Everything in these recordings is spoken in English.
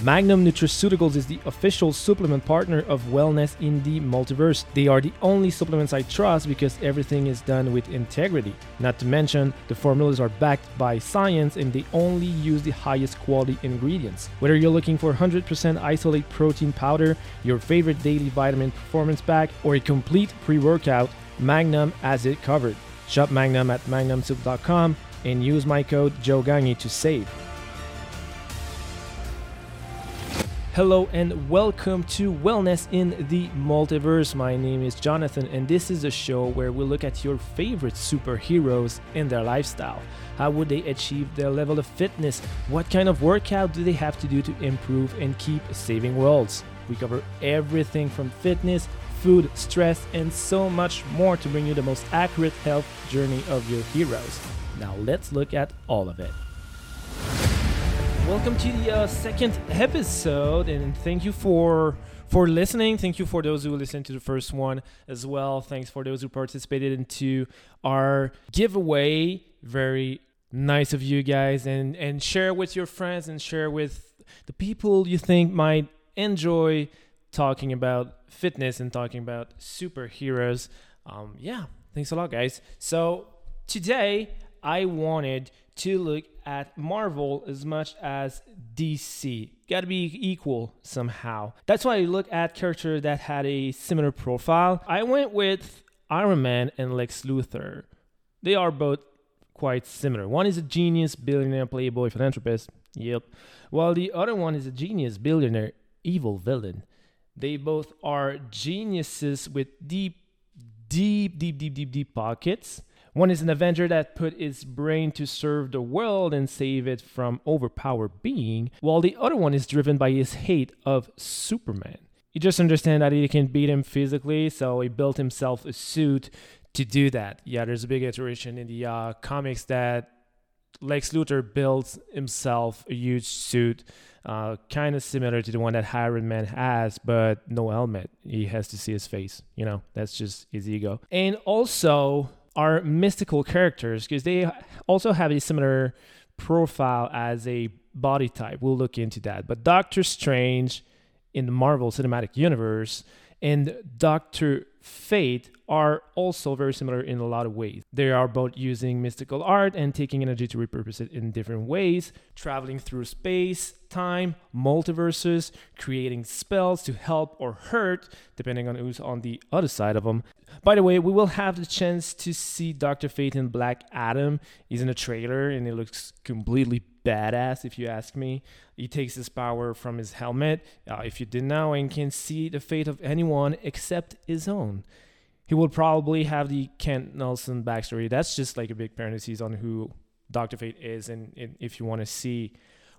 Magnum Nutraceuticals is the official supplement partner of Wellness in the Multiverse. They are the only supplements I trust because everything is done with integrity. Not to mention, the formulas are backed by science and they only use the highest quality ingredients. Whether you're looking for 100% isolate protein powder, your favorite daily vitamin performance pack, or a complete pre workout, Magnum has it covered. Shop Magnum at magnumsupps.com and use my code JOGAGNE to save. Hello and welcome to Wellness in the Multiverse. My name is Jonathan, and this is a show where we look at your favorite superheroes and their lifestyle. How would they achieve their level of fitness? What kind of workout do they have to do to improve and keep saving worlds? We cover everything from fitness, food, stress, and so much more to bring you the most accurate health journey of your heroes. Now, let's look at all of it. Welcome to the uh, second episode, and thank you for for listening. Thank you for those who listened to the first one as well. Thanks for those who participated into our giveaway. Very nice of you guys, and and share with your friends and share with the people you think might enjoy talking about fitness and talking about superheroes. Um, yeah, thanks a lot, guys. So today I wanted to look at Marvel as much as DC. Got to be equal somehow. That's why I look at characters that had a similar profile. I went with Iron Man and Lex Luthor. They are both quite similar. One is a genius, billionaire, playboy, philanthropist. Yep. While the other one is a genius, billionaire, evil villain. They both are geniuses with deep, deep, deep, deep, deep, deep pockets one is an Avenger that put his brain to serve the world and save it from overpowered being, while the other one is driven by his hate of Superman. He just understands that he can beat him physically, so he built himself a suit to do that. Yeah, there's a big iteration in the uh, comics that Lex Luthor builds himself a huge suit, uh, kind of similar to the one that Iron Man has, but no helmet. He has to see his face. You know, that's just his ego. And also, are mystical characters because they also have a similar profile as a body type. We'll look into that. But Doctor Strange in the Marvel Cinematic Universe and Doctor Fate are also very similar in a lot of ways. They are both using mystical art and taking energy to repurpose it in different ways, traveling through space, time, multiverses, creating spells to help or hurt, depending on who's on the other side of them. By the way, we will have the chance to see Dr. Fate in Black Adam. He's in a trailer and it looks completely badass, if you ask me. He takes his power from his helmet, uh, if you didn't know, and can see the fate of anyone except his own he will probably have the Kent Nelson backstory. That's just like a big parenthesis on who Doctor Fate is, and, and if you want to see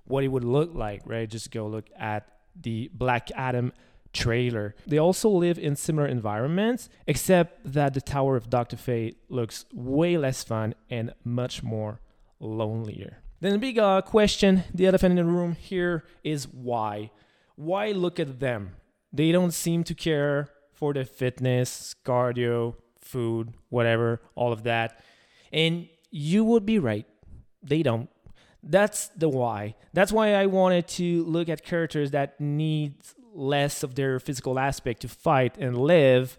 what he would look like, right, just go look at the Black Adam trailer. They also live in similar environments, except that the Tower of Doctor Fate looks way less fun and much more lonelier. Then the big uh, question, the elephant in the room here is why? Why look at them? They don't seem to care for the fitness, cardio, food, whatever, all of that. And you would be right. They don't. That's the why. That's why I wanted to look at characters that need less of their physical aspect to fight and live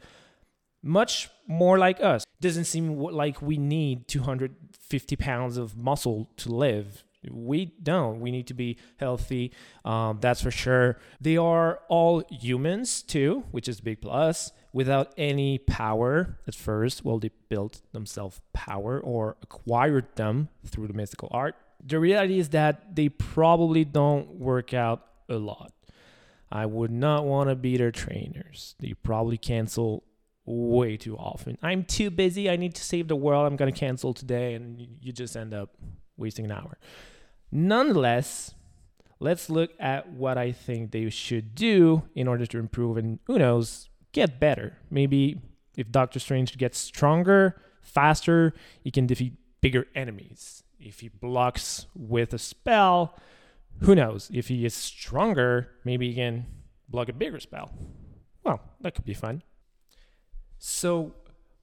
much more like us. Doesn't seem like we need 250 pounds of muscle to live. We don't. We need to be healthy. Um, that's for sure. They are all humans too, which is a big plus. Without any power at first, well, they built themselves power or acquired them through the mystical art. The reality is that they probably don't work out a lot. I would not want to be their trainers. They probably cancel way too often. I'm too busy. I need to save the world. I'm going to cancel today. And you just end up wasting an hour. Nonetheless, let's look at what I think they should do in order to improve and who knows, get better. Maybe if Doctor Strange gets stronger, faster, he can defeat bigger enemies. If he blocks with a spell, who knows? If he is stronger, maybe he can block a bigger spell. Well, that could be fun. So,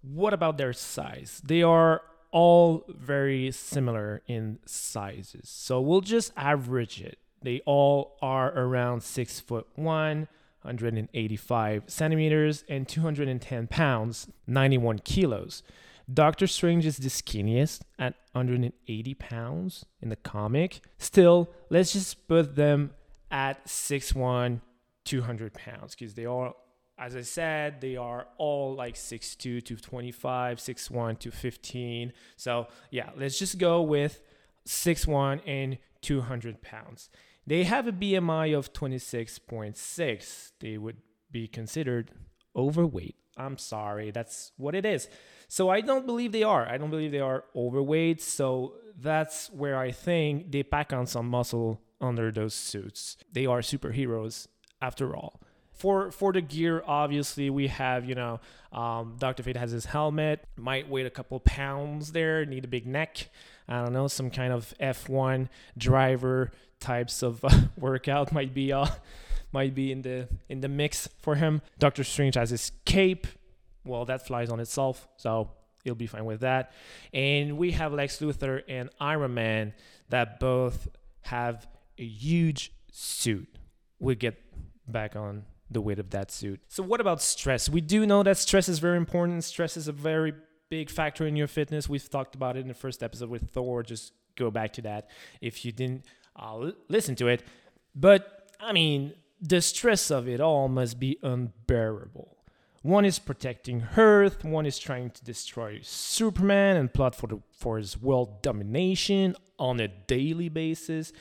what about their size? They are all very similar in sizes. So we'll just average it. They all are around six foot one, 185 centimeters, and 210 pounds, 91 kilos. Doctor Strange is the skinniest at 180 pounds in the comic. Still, let's just put them at 6'1, 200 pounds because they are, as I said, they are all like 6'2 to 25, 6'1 to 15. So, yeah, let's just go with 6'1 and 200 pounds. They have a BMI of 26.6. They would be considered overweight. I'm sorry, that's what it is. So I don't believe they are. I don't believe they are overweight. So that's where I think they pack on some muscle under those suits. They are superheroes after all. For for the gear, obviously we have you know um, Doctor Fate has his helmet, might weigh a couple pounds there, need a big neck. I don't know, some kind of F1 driver types of uh, workout might be uh, might be in the in the mix for him. Doctor Strange has his cape, well, that flies on itself, so he'll be fine with that. And we have Lex Luthor and Iron Man that both have a huge suit. We'll get back on the weight of that suit. So, what about stress? We do know that stress is very important. Stress is a very big factor in your fitness. We've talked about it in the first episode with Thor. Just go back to that if you didn't uh, listen to it. But, I mean, the stress of it all must be unbearable. One is protecting Earth, one is trying to destroy Superman and plot for, the, for his world domination on a daily basis.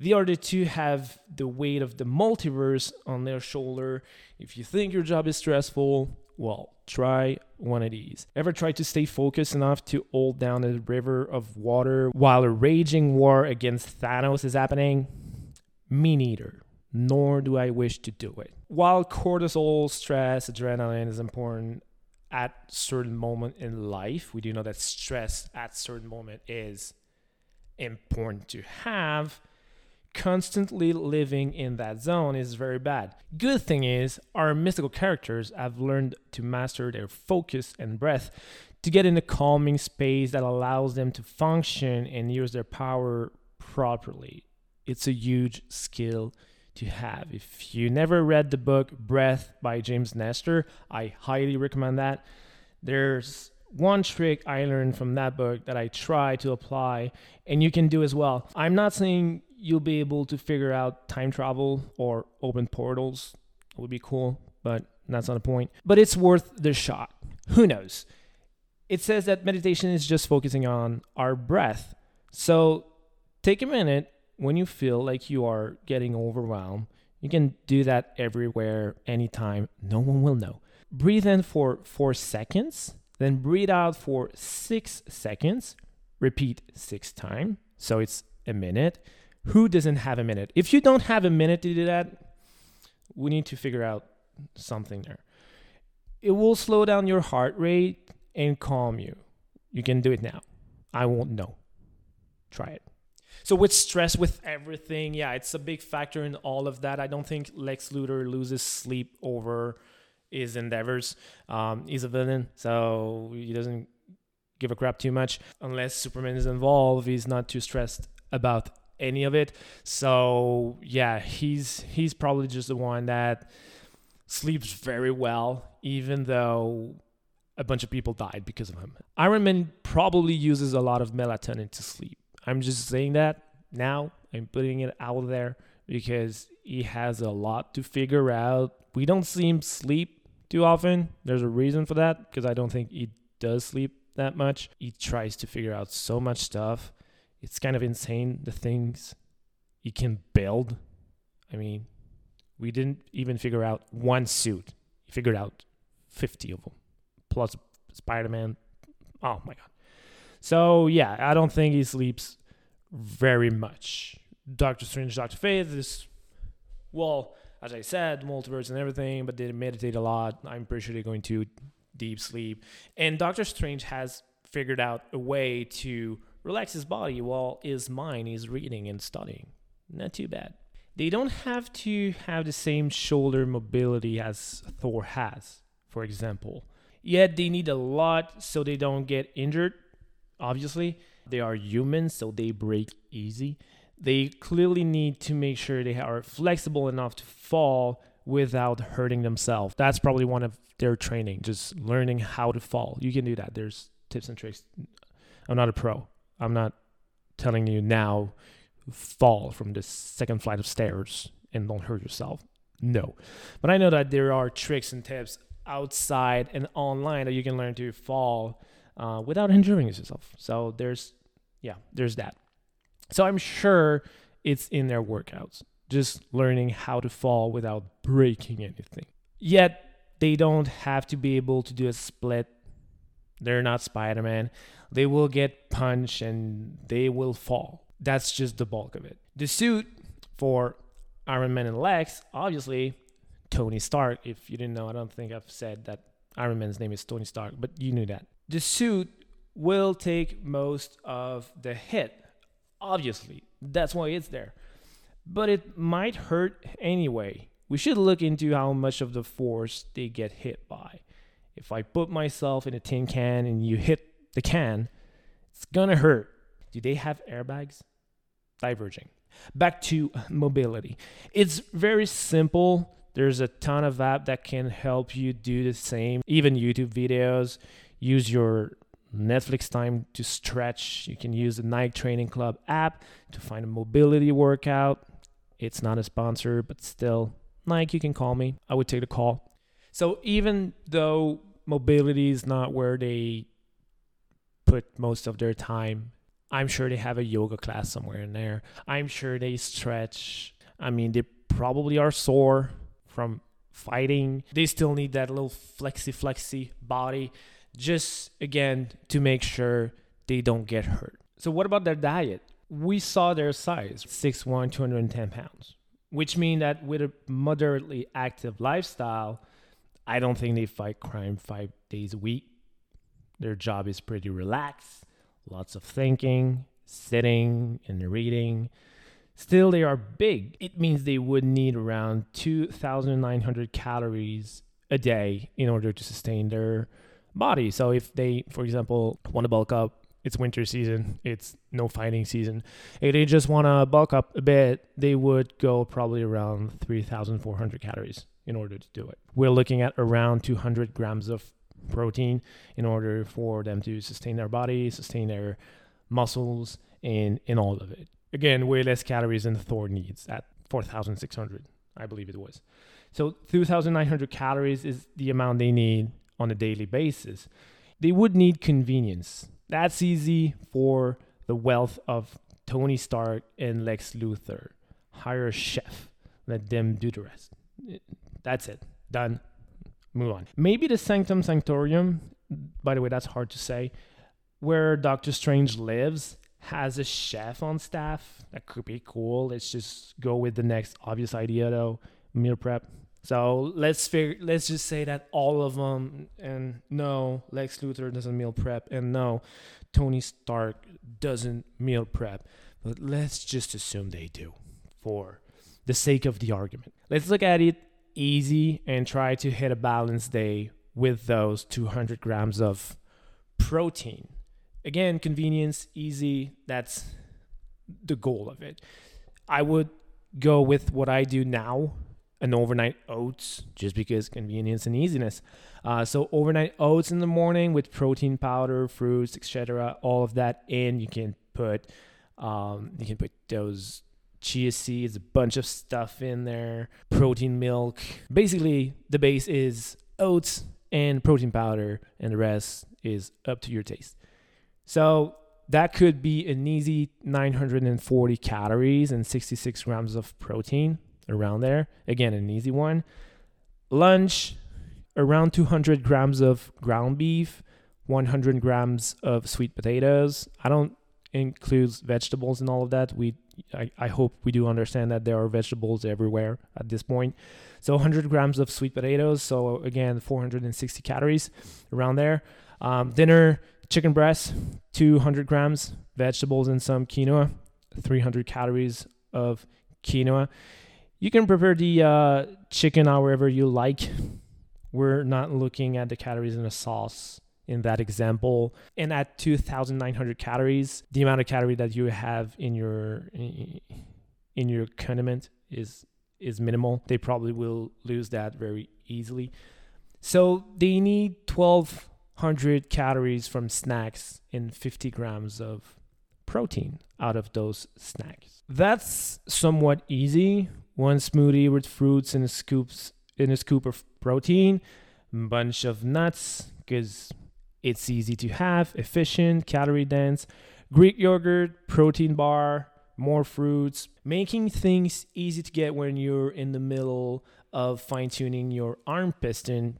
The other two have the weight of the multiverse on their shoulder. If you think your job is stressful, well, try one of these. Ever try to stay focused enough to hold down a river of water while a raging war against Thanos is happening? Me neither nor do I wish to do it. While cortisol, stress, adrenaline is important at certain moment in life, we do know that stress at certain moment is important to have. Constantly living in that zone is very bad. Good thing is, our mystical characters have learned to master their focus and breath to get in a calming space that allows them to function and use their power properly. It's a huge skill to have. If you never read the book Breath by James Nestor, I highly recommend that. There's one trick I learned from that book that I try to apply, and you can do as well. I'm not saying you'll be able to figure out time travel or open portals. It would be cool, but that's not the point. But it's worth the shot. Who knows? It says that meditation is just focusing on our breath. So take a minute when you feel like you are getting overwhelmed, you can do that everywhere, anytime. No one will know. Breathe in for four seconds, then breathe out for six seconds. Repeat six times. So it's a minute. Who doesn't have a minute? If you don't have a minute to do that, we need to figure out something there. It will slow down your heart rate and calm you. You can do it now. I won't know. Try it. So with stress, with everything, yeah, it's a big factor in all of that. I don't think Lex Luthor loses sleep over his endeavors. Um, he's a villain, so he doesn't give a crap too much unless Superman is involved. He's not too stressed about any of it. So yeah, he's he's probably just the one that sleeps very well, even though a bunch of people died because of him. Iron Man probably uses a lot of melatonin to sleep. I'm just saying that now. I'm putting it out there because he has a lot to figure out. We don't see him sleep too often. There's a reason for that because I don't think he does sleep that much. He tries to figure out so much stuff. It's kind of insane the things he can build. I mean, we didn't even figure out one suit. He figured out 50 of them plus Spider-Man. Oh my god. So yeah, I don't think he sleeps very much. Doctor Strange, Doctor Fate is well, as I said, multiverse and everything, but they meditate a lot. I'm pretty sure they're going to deep sleep. And Doctor Strange has figured out a way to relax his body while his mind is reading and studying. Not too bad. They don't have to have the same shoulder mobility as Thor has, for example. Yet they need a lot so they don't get injured, obviously. They are humans, so they break easy. they clearly need to make sure they are flexible enough to fall without hurting themselves. That's probably one of their training, just learning how to fall. You can do that. There's tips and tricks. I'm not a pro. I'm not telling you now fall from the second flight of stairs and don't hurt yourself. No. But I know that there are tricks and tips outside and online that you can learn to fall uh, without injuring yourself. So there's, yeah, there's that. So I'm sure it's in their workouts, just learning how to fall without breaking anything. Yet they don't have to be able to do a split. They're not Spider Man. They will get punched and they will fall. That's just the bulk of it. The suit for Iron Man and Lex, obviously, Tony Stark. If you didn't know, I don't think I've said that Iron Man's name is Tony Stark, but you knew that. The suit will take most of the hit. Obviously, that's why it's there. But it might hurt anyway. We should look into how much of the force they get hit by. If I put myself in a tin can and you hit the can, it's gonna hurt. Do they have airbags? Diverging. Back to mobility. It's very simple. There's a ton of app that can help you do the same. Even YouTube videos. Use your Netflix time to stretch. You can use the Nike Training Club app to find a mobility workout. It's not a sponsor, but still, Nike, you can call me. I would take the call. So even though mobility is not where they put most of their time, I'm sure they have a yoga class somewhere in there. I'm sure they stretch. I mean, they probably are sore from fighting. They still need that little flexy, flexy body just again to make sure they don't get hurt. So, what about their diet? We saw their size 6'1, 210 pounds, which means that with a moderately active lifestyle, I don't think they fight crime five days a week. Their job is pretty relaxed, lots of thinking, sitting, and reading. Still, they are big. It means they would need around 2,900 calories a day in order to sustain their body. So if they, for example, want to bulk up, it's winter season, it's no fighting season. If they just want to bulk up a bit, they would go probably around 3,400 calories in order to do it. We're looking at around 200 grams of protein in order for them to sustain their body, sustain their muscles, and in all of it. Again, way less calories than Thor needs at 4,600, I believe it was. So 2,900 calories is the amount they need on a daily basis. They would need convenience. That's easy for the wealth of Tony Stark and Lex Luthor. Hire a chef, let them do the rest. That's it. Done. Move on. Maybe the Sanctum Sanctorum, by the way, that's hard to say, where Doctor Strange lives, has a chef on staff. That could be cool. Let's just go with the next obvious idea though meal prep. So let's figure. Let's just say that all of them, and no, Lex Luthor doesn't meal prep, and no, Tony Stark doesn't meal prep. But let's just assume they do, for the sake of the argument. Let's look at it easy and try to hit a balanced day with those 200 grams of protein. Again, convenience, easy. That's the goal of it. I would go with what I do now an overnight oats just because convenience and easiness. Uh, so overnight oats in the morning with protein powder, fruits, etc. All of that in. You can put um, you can put those chia seeds, a bunch of stuff in there, protein milk. Basically, the base is oats and protein powder, and the rest is up to your taste. So that could be an easy 940 calories and 66 grams of protein around there. Again, an easy one. Lunch, around 200 grams of ground beef, 100 grams of sweet potatoes. I don't include vegetables and all of that. We, I, I hope we do understand that there are vegetables everywhere at this point. So 100 grams of sweet potatoes. So again, 460 calories around there. Um, dinner, chicken breast, 200 grams, vegetables and some quinoa, 300 calories of quinoa. You can prepare the uh, chicken however you like. We're not looking at the calories in the sauce in that example. And at 2,900 calories, the amount of calorie that you have in your in your condiment is is minimal. They probably will lose that very easily. So they need 1,200 calories from snacks and 50 grams of protein out of those snacks. That's somewhat easy. One smoothie with fruits and a scoops in a scoop of protein, bunch of nuts because it's easy to have, efficient, calorie dense, Greek yogurt, protein bar, more fruits, making things easy to get when you're in the middle of fine tuning your arm piston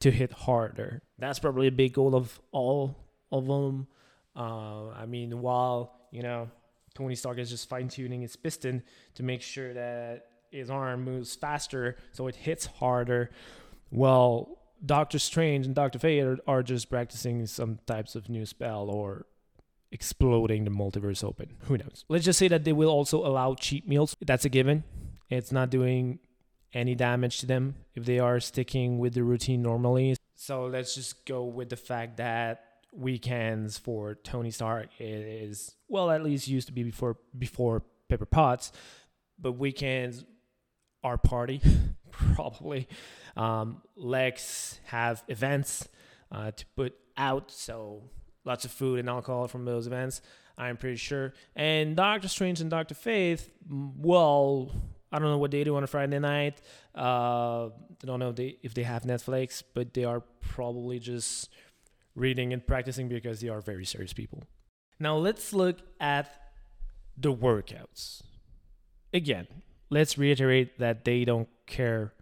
to hit harder. That's probably a big goal of all of them. Uh, I mean, while you know Tony Stark is just fine tuning his piston to make sure that his arm moves faster so it hits harder. Well, Doctor Strange and Doctor Fate are, are just practicing some types of new spell or exploding the multiverse open. Who knows? Let's just say that they will also allow cheat meals. That's a given. It's not doing any damage to them if they are sticking with the routine normally. So let's just go with the fact that weekends for Tony Stark is well at least used to be before before Pepper Potts, but weekends are party probably. Um, Lex have events uh, to put out, so lots of food and alcohol from those events. I'm pretty sure. And Doctor Strange and Doctor Fate, well, I don't know what they do on a Friday night. Uh, I don't know if they, if they have Netflix, but they are probably just reading and practicing because they are very serious people. Now let's look at the workouts. Again, let's reiterate that they don't care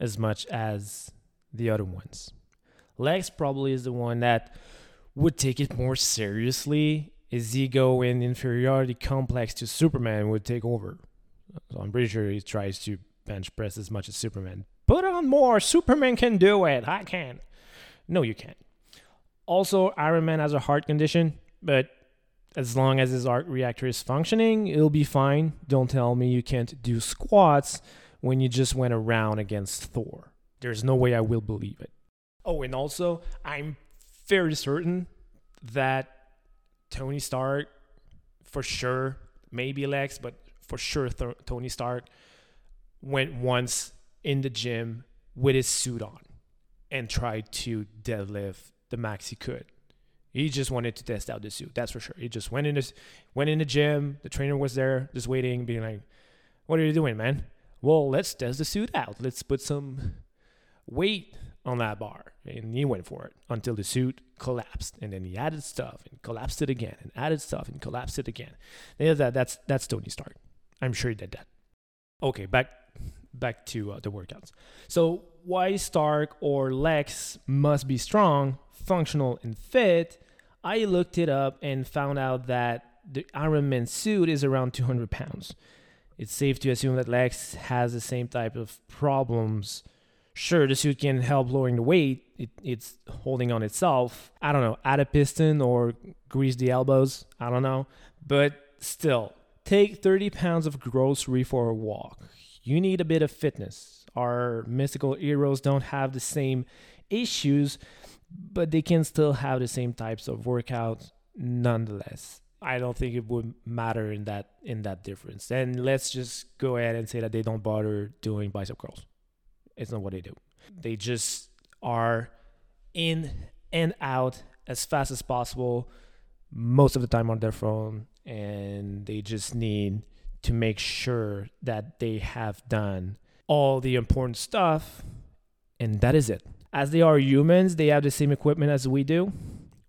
as much as the other ones. Lex probably is the one that would take it more seriously. His ego and inferiority complex to Superman would take over. So I'm pretty sure he tries to bench press as much as Superman. Put on more. Superman can do it. I can. No, you can't. Also, Iron Man has a heart condition, but as long as his arc reactor is functioning, it'll be fine. Don't tell me you can't do squats when you just went around against Thor. There's no way I will believe it. Oh, and also, I'm very certain that Tony Stark, for sure, maybe Lex, but for sure, Th- Tony Stark went once in the gym with his suit on and tried to deadlift the max he could. He just wanted to test out the suit. That's for sure. He just went in this, went in the gym. The trainer was there, just waiting, being like, "What are you doing, man? Well, let's test the suit out. Let's put some weight on that bar." And he went for it until the suit collapsed, and then he added stuff and collapsed it again, and added stuff and collapsed it again. Yeah, that that's that's Tony Stark. I'm sure he did that. Okay, back back to uh, the workouts. So why Stark or Lex must be strong, functional, and fit? I looked it up and found out that the Iron Man suit is around 200 pounds. It's safe to assume that Lex has the same type of problems. Sure, the suit can help lowering the weight. It, it's holding on itself. I don't know, add a piston or grease the elbows. I don't know. But still, take 30 pounds of grocery for a walk. You need a bit of fitness. Our mystical heroes don't have the same issues but they can still have the same types of workouts nonetheless. I don't think it would matter in that in that difference. And let's just go ahead and say that they don't bother doing bicep curls. It's not what they do. They just are in and out as fast as possible most of the time on their phone and they just need to make sure that they have done all the important stuff and that is it as they are humans, they have the same equipment as we do.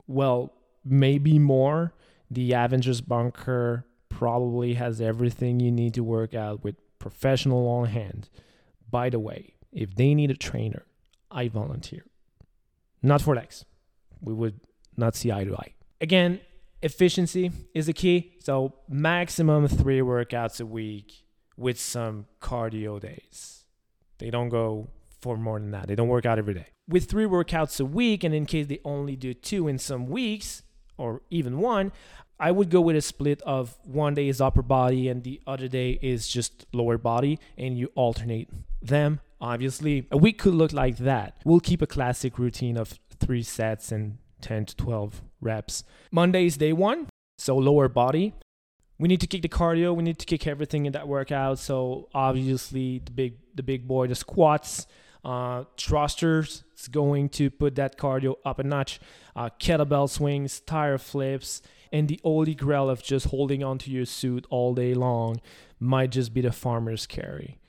Well, maybe more. The Avengers bunker probably has everything you need to work out with professional on hand. By the way, if they need a trainer, I volunteer. Not for Lex. We would not see eye to eye. Again, efficiency is the key. So, maximum three workouts a week with some cardio days. They don't go more than that. They don't work out every day. With three workouts a week, and in case they only do two in some weeks, or even one, I would go with a split of one day is upper body and the other day is just lower body, and you alternate them. Obviously, a week could look like that. We'll keep a classic routine of three sets and 10 to 12 reps. Monday is day one, so lower body. We need to kick the cardio. We need to kick everything in that workout. So obviously the big the big boy, the squats, uh, thrusters. It's going to put that cardio up a notch. Uh, kettlebell swings, tire flips, and the holy grail of just holding onto your suit all day long might just be the farmer's carry.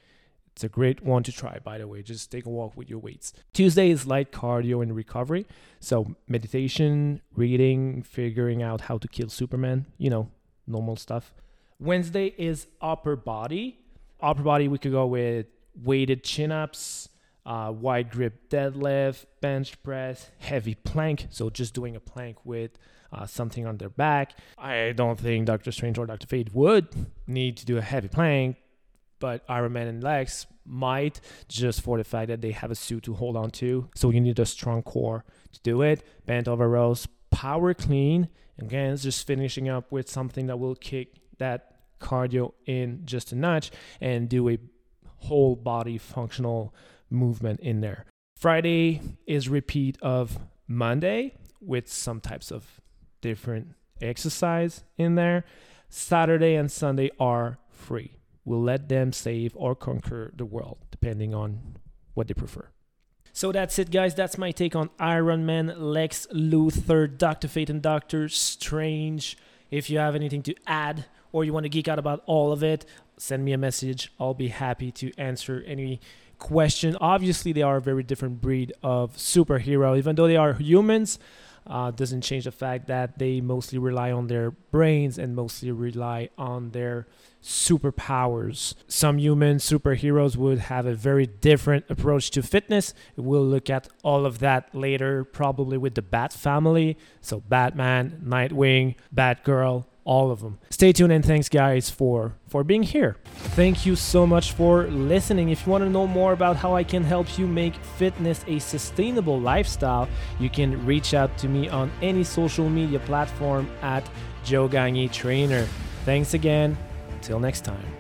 It's a great one to try, by the way. Just take a walk with your weights. Tuesday is light cardio and recovery. So, meditation, reading, figuring out how to kill Superman, you know, normal stuff. Wednesday is upper body. Upper body, we could go with weighted chin ups, uh, wide grip deadlift, bench press, heavy plank. So, just doing a plank with uh, something on their back. I don't think Doctor Strange or Doctor Fate would need to do a heavy plank but Iron Man and Lex might just for the fact that they have a suit to hold on to. So you need a strong core to do it. Bent over rows, power clean. Again, it's just finishing up with something that will kick that cardio in just a notch and do a whole body functional movement in there. Friday is repeat of Monday with some types of different exercise in there. Saturday and Sunday are free We'll let them save or conquer the world, depending on what they prefer. So that's it, guys. That's my take on Iron Man, Lex Luthor, Doctor Fate, and Doctor Strange. If you have anything to add or you want to geek out about all of it, send me a message. I'll be happy to answer any question. Obviously, they are a very different breed of superhero, even though they are humans uh, doesn't change the fact that they mostly rely on their brains and mostly rely on their superpowers. Some human superheroes would have a very different approach to fitness. We'll look at all of that later, probably with the Bat family. So, Batman, Nightwing, Batgirl, all of them. Stay tuned and thanks guys for for being here. Thank you so much for listening. If you want to know more about how I can help you make fitness a sustainable lifestyle, you can reach out to me on any social media platform at Joe Gagne Trainer. Thanks again. Until next time.